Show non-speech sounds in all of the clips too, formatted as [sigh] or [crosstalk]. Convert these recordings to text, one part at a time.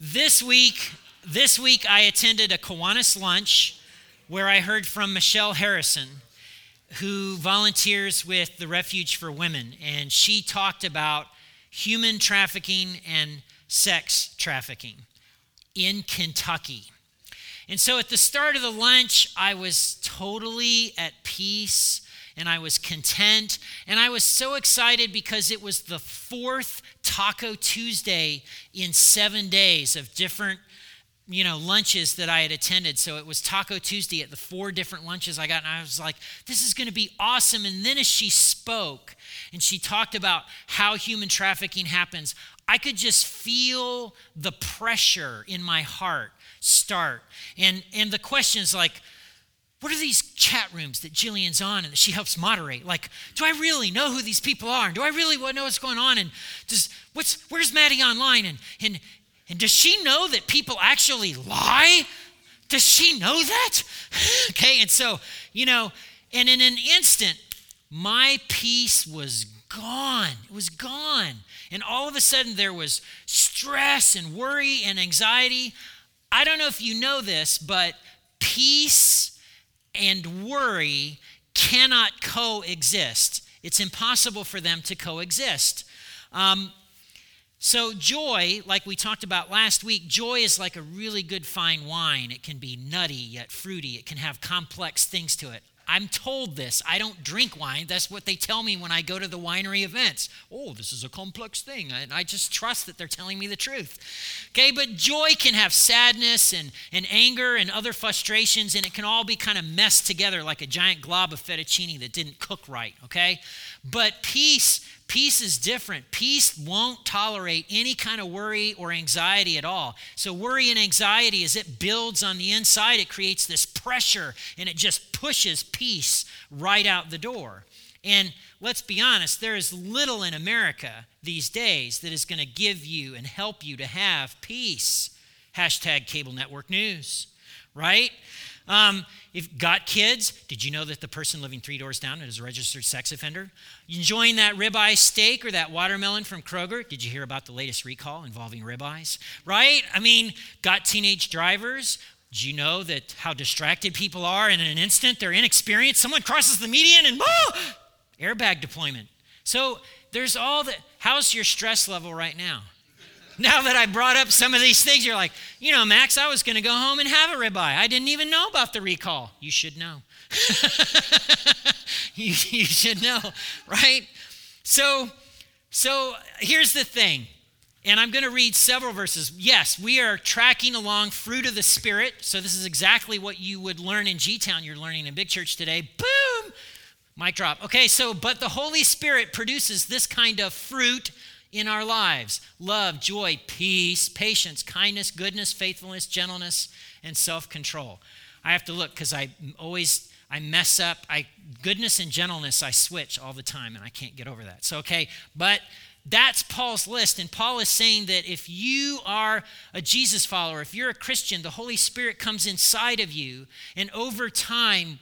This week, this week I attended a Kiwanis lunch where I heard from Michelle Harrison, who volunteers with the Refuge for Women, and she talked about human trafficking and sex trafficking in Kentucky. And so at the start of the lunch, I was totally at peace and I was content. And I was so excited because it was the fourth Taco Tuesday in seven days of different you know lunches that i had attended. So it was taco tuesday at the four different lunches i got. And i was like this is going to be awesome. And then as she spoke and she talked about how human trafficking happens i could just feel the pressure in my heart start. And and the questions like what are these chat rooms that Jillian's on and that she helps moderate? Like, do I really know who these people are? And do I really know what's going on? And does what's where's Maddie online? And and and does she know that people actually lie? Does she know that? [laughs] okay, and so, you know, and in an instant, my peace was gone. It was gone. And all of a sudden there was stress and worry and anxiety. I don't know if you know this, but peace and worry cannot coexist. It's impossible for them to coexist. Um, so, joy, like we talked about last week, joy is like a really good fine wine. It can be nutty yet fruity, it can have complex things to it. I'm told this. I don't drink wine. That's what they tell me when I go to the winery events. Oh, this is a complex thing. And I just trust that they're telling me the truth. Okay, but joy can have sadness and, and anger and other frustrations, and it can all be kind of messed together like a giant glob of fettuccine that didn't cook right. Okay? But peace Peace is different. Peace won't tolerate any kind of worry or anxiety at all. So, worry and anxiety, as it builds on the inside, it creates this pressure and it just pushes peace right out the door. And let's be honest, there is little in America these days that is going to give you and help you to have peace. Hashtag cable network news, right? Um, if got kids, did you know that the person living three doors down is a registered sex offender? enjoying that ribeye steak or that watermelon from Kroger? Did you hear about the latest recall involving ribeyes? Right? I mean, got teenage drivers. Do you know that how distracted people are and in an instant they're inexperienced? Someone crosses the median and oh, airbag deployment. So there's all the how's your stress level right now? Now that I brought up some of these things, you're like, you know, Max, I was going to go home and have a ribeye. I didn't even know about the recall. You should know. [laughs] you, you should know, right? So, so here's the thing. And I'm going to read several verses. Yes, we are tracking along fruit of the Spirit. So, this is exactly what you would learn in G Town. You're learning in Big Church today. Boom! Mic drop. Okay, so, but the Holy Spirit produces this kind of fruit in our lives love, joy, peace, patience, kindness, goodness, faithfulness, gentleness, and self control. I have to look because I always I mess up. I goodness and gentleness I switch all the time and I can't get over that. So okay, but that's Paul's list and Paul is saying that if you are a Jesus follower, if you're a Christian, the Holy Spirit comes inside of you and over time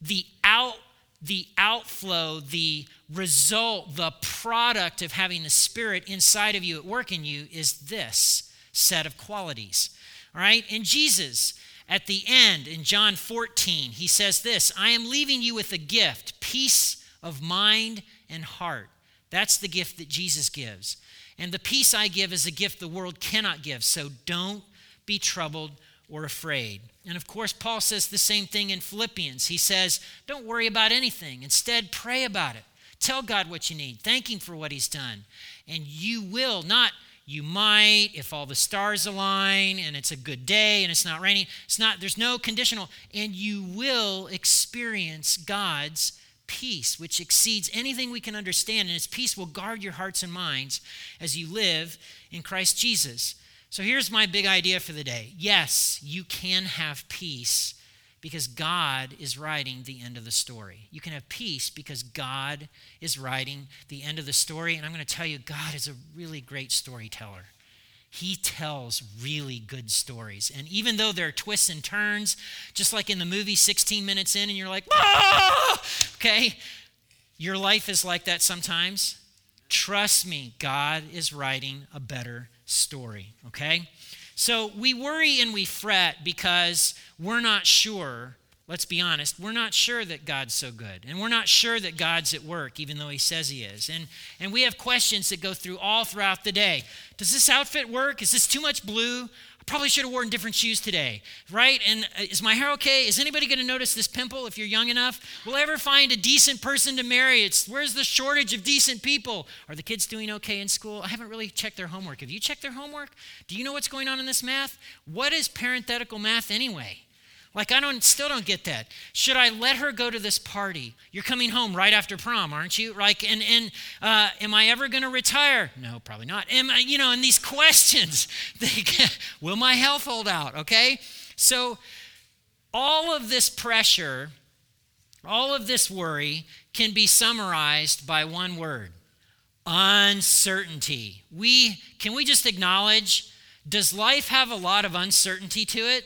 the out the outflow, the result, the product of having the Spirit inside of you at work in you is this set of qualities. All right? And Jesus, at the end in John 14, he says this I am leaving you with a gift, peace of mind and heart. That's the gift that Jesus gives. And the peace I give is a gift the world cannot give. So don't be troubled or afraid. And of course, Paul says the same thing in Philippians. He says, Don't worry about anything. Instead, pray about it. Tell God what you need. Thank Him for what He's done. And you will, not you might, if all the stars align and it's a good day and it's not raining. It's not, there's no conditional. And you will experience God's peace, which exceeds anything we can understand. And His peace will guard your hearts and minds as you live in Christ Jesus. So here's my big idea for the day. Yes, you can have peace because God is writing the end of the story. You can have peace because God is writing the end of the story. And I'm going to tell you, God is a really great storyteller. He tells really good stories. And even though there are twists and turns, just like in the movie 16 minutes in, and you're like, ah! okay, your life is like that sometimes. Trust me, God is writing a better story, okay? So we worry and we fret because we're not sure let's be honest, we're not sure that God's so good. And we're not sure that God's at work, even though He says He is. And, and we have questions that go through all throughout the day. Does this outfit work? Is this too much blue? Probably should have worn different shoes today, right? And uh, is my hair okay? Is anybody going to notice this pimple if you're young enough? Will I ever find a decent person to marry? It's where's the shortage of decent people? Are the kids doing okay in school? I haven't really checked their homework. Have you checked their homework? Do you know what's going on in this math? What is parenthetical math anyway? Like, I don't, still don't get that. Should I let her go to this party? You're coming home right after prom, aren't you? Like, and, and uh, am I ever going to retire? No, probably not. Am I, you know, and these [laughs] questions, they, will my health hold out? Okay? So, all of this pressure, all of this worry can be summarized by one word uncertainty. We, can we just acknowledge, does life have a lot of uncertainty to it?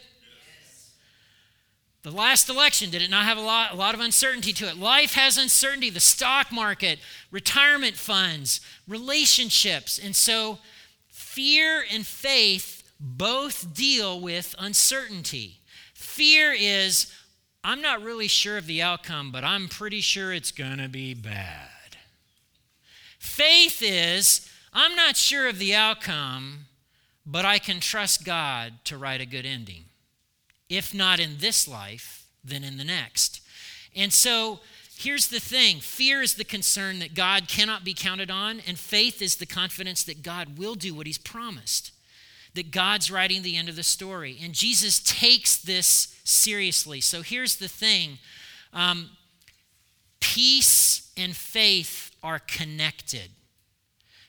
The last election, did it not have a lot, a lot of uncertainty to it? Life has uncertainty, the stock market, retirement funds, relationships. And so fear and faith both deal with uncertainty. Fear is, I'm not really sure of the outcome, but I'm pretty sure it's going to be bad. Faith is, I'm not sure of the outcome, but I can trust God to write a good ending. If not in this life, then in the next. And so here's the thing fear is the concern that God cannot be counted on, and faith is the confidence that God will do what he's promised, that God's writing the end of the story. And Jesus takes this seriously. So here's the thing um, peace and faith are connected.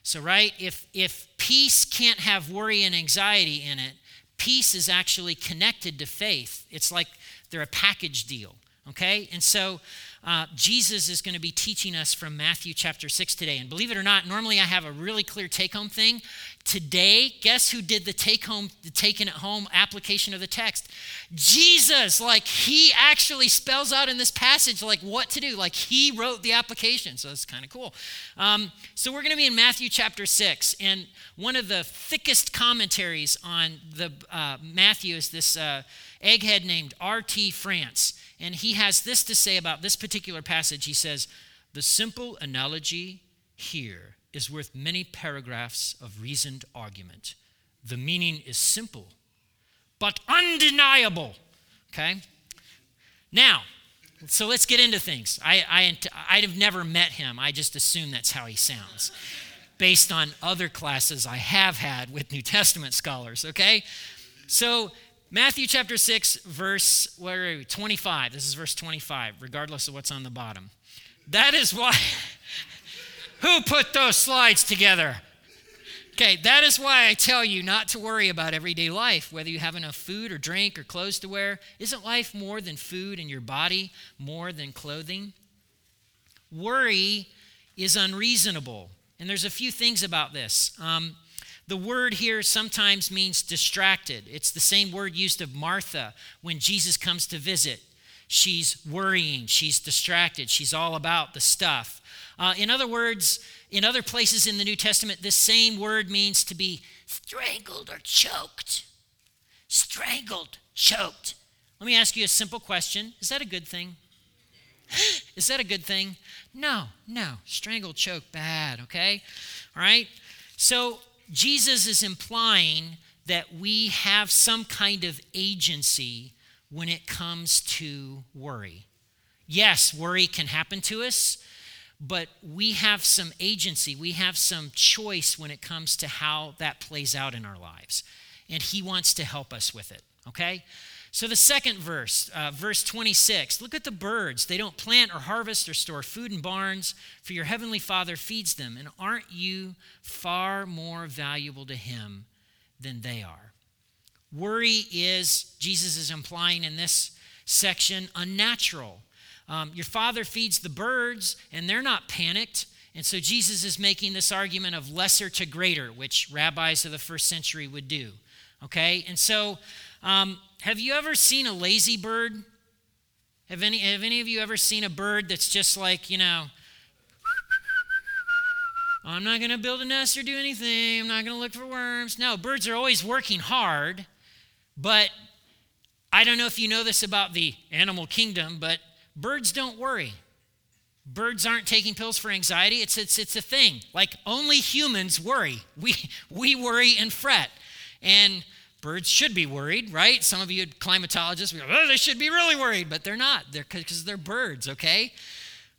So, right, if, if peace can't have worry and anxiety in it, peace is actually connected to faith. It's like they're a package deal, okay? And so uh, Jesus is going to be teaching us from Matthew chapter 6 today. And believe it or not, normally I have a really clear take home thing. Today, guess who did the take home, the taken at home application of the text? Jesus. Like he actually spells out in this passage like what to do. Like he wrote the application. So it's kind of cool. Um, so we're going to be in Matthew chapter 6. And one of the thickest commentaries on the uh, Matthew is this uh, egghead named R.T. France. And he has this to say about this particular passage. He says, The simple analogy here is worth many paragraphs of reasoned argument. The meaning is simple, but undeniable. Okay? Now, so let's get into things. I, I, I'd have never met him. I just assume that's how he sounds based on other classes I have had with New Testament scholars, okay? So Matthew chapter 6, verse where we, 25. This is verse 25, regardless of what's on the bottom. That is why. [laughs] Who put those slides together? Okay, that is why I tell you not to worry about everyday life, whether you have enough food or drink or clothes to wear. Isn't life more than food and your body more than clothing? Worry is unreasonable. And there's a few things about this. Um, the word here sometimes means distracted. It's the same word used of Martha when Jesus comes to visit. She's worrying, she's distracted, she's all about the stuff. Uh, in other words, in other places in the New Testament, this same word means to be strangled or choked. Strangled, choked. Let me ask you a simple question Is that a good thing? [gasps] Is that a good thing? No, no. Strangled, choked, bad, okay? All right? So Jesus is implying that we have some kind of agency when it comes to worry. Yes, worry can happen to us, but we have some agency, we have some choice when it comes to how that plays out in our lives. And He wants to help us with it, okay? So, the second verse, uh, verse 26, look at the birds. They don't plant or harvest or store food in barns, for your heavenly Father feeds them. And aren't you far more valuable to Him than they are? Worry is, Jesus is implying in this section, unnatural. Um, your Father feeds the birds, and they're not panicked. And so, Jesus is making this argument of lesser to greater, which rabbis of the first century would do. Okay? And so, um, have you ever seen a lazy bird? Have any, have any of you ever seen a bird that's just like, you know, I'm not going to build a nest or do anything. I'm not going to look for worms. No, birds are always working hard, but I don't know if you know this about the animal kingdom, but birds don't worry. Birds aren't taking pills for anxiety. It's, it's, it's a thing. Like only humans worry. We, [laughs] we worry and fret. And birds should be worried, right? Some of you climatologists, go, oh, they should be really worried, but they're not. They're because they're birds, okay?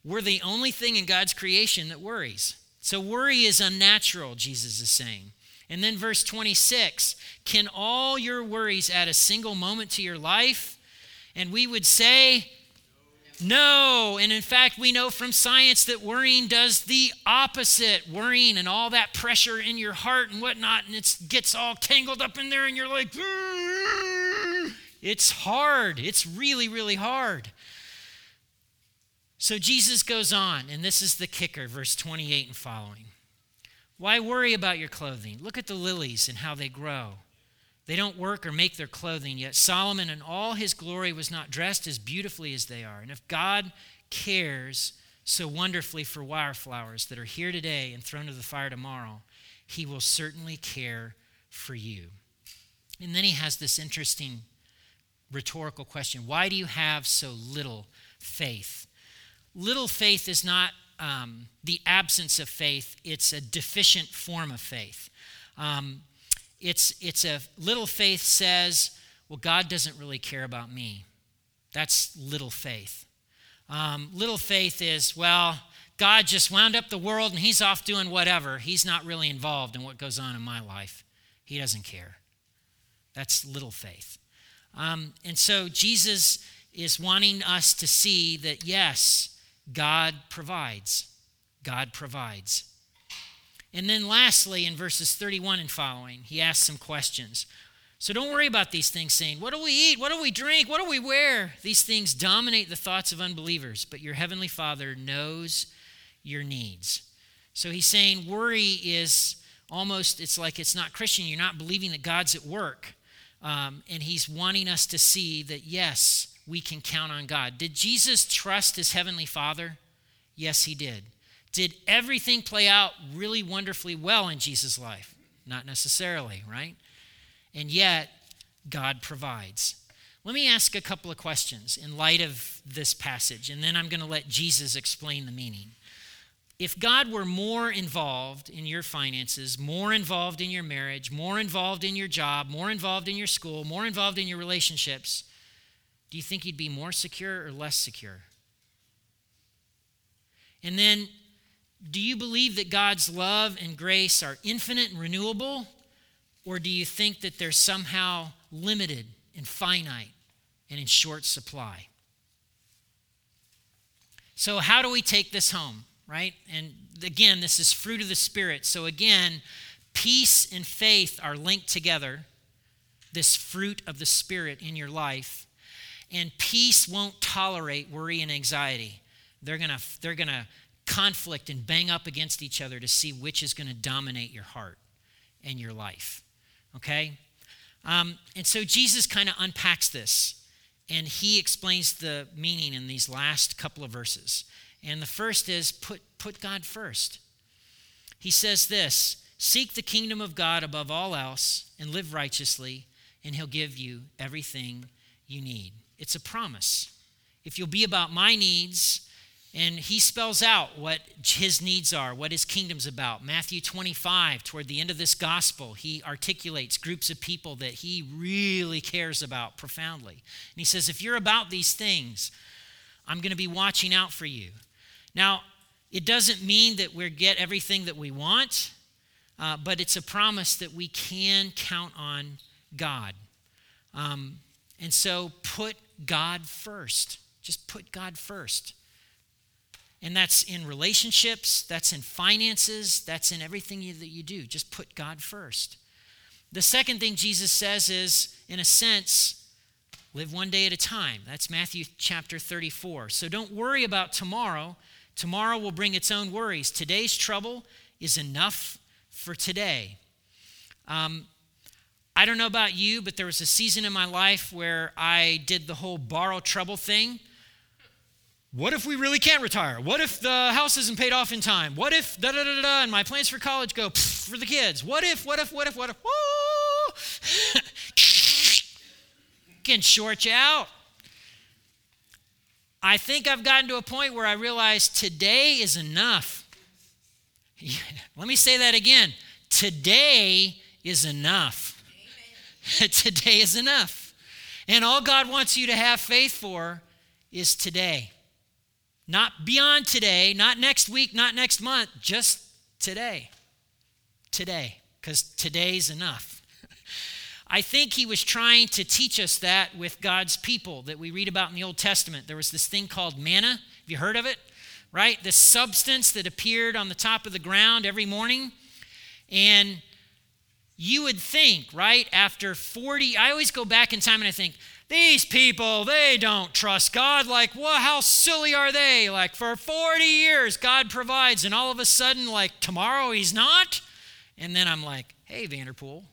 We're the only thing in God's creation that worries. So worry is unnatural, Jesus is saying. And then verse 26 Can all your worries add a single moment to your life? And we would say, no. And in fact, we know from science that worrying does the opposite. Worrying and all that pressure in your heart and whatnot, and it gets all tangled up in there, and you're like, it's hard. It's really, really hard. So Jesus goes on, and this is the kicker, verse 28 and following. Why worry about your clothing? Look at the lilies and how they grow. They don't work or make their clothing, yet Solomon in all his glory was not dressed as beautifully as they are. And if God cares so wonderfully for wildflowers that are here today and thrown to the fire tomorrow, he will certainly care for you. And then he has this interesting rhetorical question Why do you have so little faith? Little faith is not um, the absence of faith, it's a deficient form of faith. Um, it's, it's a little faith says, well, God doesn't really care about me. That's little faith. Um, little faith is, well, God just wound up the world and he's off doing whatever. He's not really involved in what goes on in my life. He doesn't care. That's little faith. Um, and so Jesus is wanting us to see that, yes, God provides. God provides. And then lastly, in verses 31 and following, he asks some questions. So don't worry about these things, saying, What do we eat? What do we drink? What do we wear? These things dominate the thoughts of unbelievers, but your heavenly Father knows your needs. So he's saying worry is almost, it's like it's not Christian. You're not believing that God's at work. Um, and he's wanting us to see that, yes, we can count on God. Did Jesus trust his heavenly Father? Yes, he did. Did everything play out really wonderfully well in Jesus' life? Not necessarily, right? And yet, God provides. Let me ask a couple of questions in light of this passage, and then I'm going to let Jesus explain the meaning. If God were more involved in your finances, more involved in your marriage, more involved in your job, more involved in your school, more involved in your relationships, do you think you'd be more secure or less secure? And then do you believe that God's love and grace are infinite and renewable? Or do you think that they're somehow limited and finite and in short supply? So, how do we take this home, right? And again, this is fruit of the Spirit. So, again, peace and faith are linked together, this fruit of the Spirit in your life. And peace won't tolerate worry and anxiety. They're going to they're to conflict and bang up against each other to see which is going to dominate your heart and your life. Okay? Um, and so Jesus kind of unpacks this and he explains the meaning in these last couple of verses. And the first is put, put God first. He says this Seek the kingdom of God above all else and live righteously, and he'll give you everything you need. It's a promise. If you'll be about my needs, and he spells out what his needs are, what his kingdom's about. Matthew 25, toward the end of this gospel, he articulates groups of people that he really cares about profoundly. And he says, If you're about these things, I'm going to be watching out for you. Now, it doesn't mean that we get everything that we want, uh, but it's a promise that we can count on God. Um, and so put God first. Just put God first. And that's in relationships, that's in finances, that's in everything you, that you do. Just put God first. The second thing Jesus says is, in a sense, live one day at a time. That's Matthew chapter 34. So don't worry about tomorrow. Tomorrow will bring its own worries. Today's trouble is enough for today. Um, I don't know about you, but there was a season in my life where I did the whole borrow trouble thing what if we really can't retire? What if the house isn't paid off in time? What if da da da da and my plans for college go for the kids? What if, what if, what if, what if? Whoa! [laughs] Can short you out. I think I've gotten to a point where I realize today is enough. [laughs] Let me say that again. Today is enough. [laughs] today is enough. And all God wants you to have faith for is today. Not beyond today, not next week, not next month, just today. Today, because today's enough. [laughs] I think he was trying to teach us that with God's people that we read about in the Old Testament. There was this thing called manna. Have you heard of it? Right? This substance that appeared on the top of the ground every morning. And you would think, right, after 40, I always go back in time and I think, these people, they don't trust God. Like, well, how silly are they? Like, for 40 years, God provides, and all of a sudden, like, tomorrow he's not? And then I'm like, hey, Vanderpool.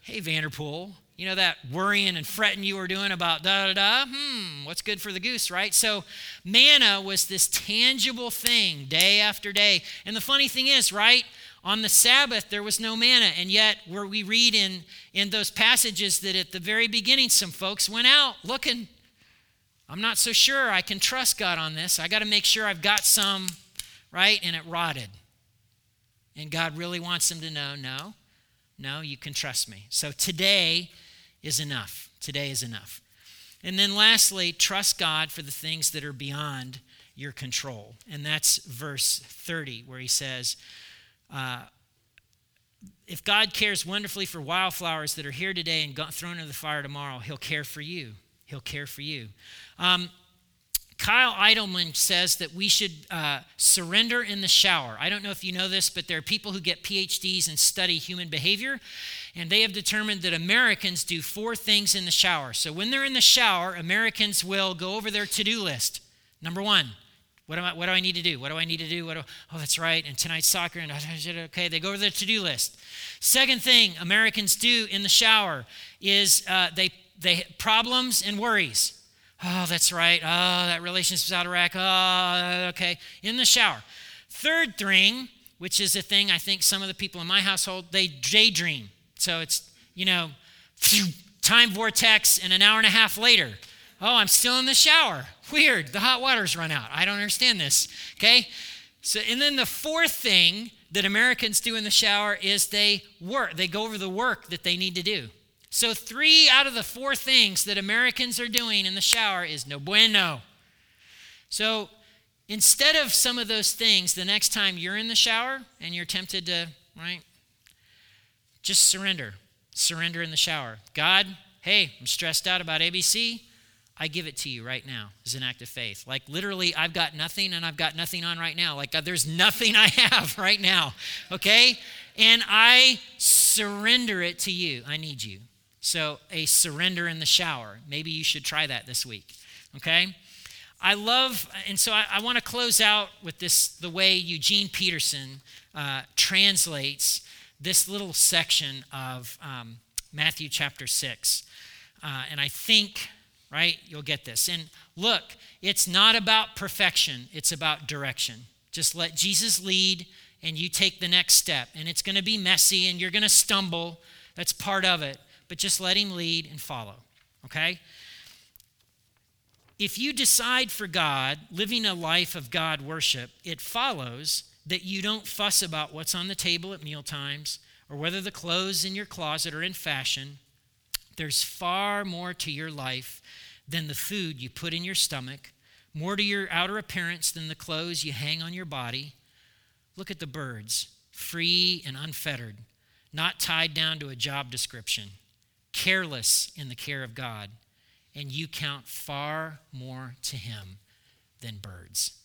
Hey, Vanderpool. You know that worrying and fretting you were doing about da da da? Hmm, what's good for the goose, right? So, manna was this tangible thing day after day. And the funny thing is, right? On the Sabbath, there was no manna. And yet, where we read in, in those passages that at the very beginning, some folks went out looking. I'm not so sure I can trust God on this. I got to make sure I've got some, right? And it rotted. And God really wants them to know no, no, you can trust me. So today is enough. Today is enough. And then lastly, trust God for the things that are beyond your control. And that's verse 30, where he says, uh, if God cares wonderfully for wildflowers that are here today and thrown into the fire tomorrow, He'll care for you. He'll care for you. Um, Kyle Idleman says that we should uh, surrender in the shower. I don't know if you know this, but there are people who get PhDs and study human behavior, and they have determined that Americans do four things in the shower. So when they're in the shower, Americans will go over their to do list. Number one, what, am I, what do I need to do? What do I need to do? What do, oh, that's right. And tonight's soccer. And [laughs] okay, they go over the to-do list. Second thing Americans do in the shower is uh, they they problems and worries. Oh, that's right. Oh, that relationship's out of whack. Oh, okay. In the shower. Third thing, which is a thing I think some of the people in my household they daydream. So it's you know, time vortex, and an hour and a half later Oh, I'm still in the shower. Weird. The hot water's run out. I don't understand this. Okay? So, and then the fourth thing that Americans do in the shower is they work. They go over the work that they need to do. So, three out of the four things that Americans are doing in the shower is no bueno. So, instead of some of those things, the next time you're in the shower and you're tempted to, right, just surrender. Surrender in the shower. God, hey, I'm stressed out about ABC. I give it to you right now as an act of faith. Like literally, I've got nothing and I've got nothing on right now. Like uh, there's nothing [laughs] I have right now, okay? And I surrender it to you. I need you. So, a surrender in the shower. Maybe you should try that this week, okay? I love, and so I, I want to close out with this the way Eugene Peterson uh, translates this little section of um, Matthew chapter 6. Uh, and I think right? You'll get this. And look, it's not about perfection, it's about direction. Just let Jesus lead and you take the next step. And it's going to be messy and you're going to stumble. That's part of it. But just let him lead and follow, okay? If you decide for God, living a life of God worship, it follows that you don't fuss about what's on the table at meal times or whether the clothes in your closet are in fashion. There's far more to your life than the food you put in your stomach, more to your outer appearance than the clothes you hang on your body. Look at the birds, free and unfettered, not tied down to a job description, careless in the care of God, and you count far more to Him than birds.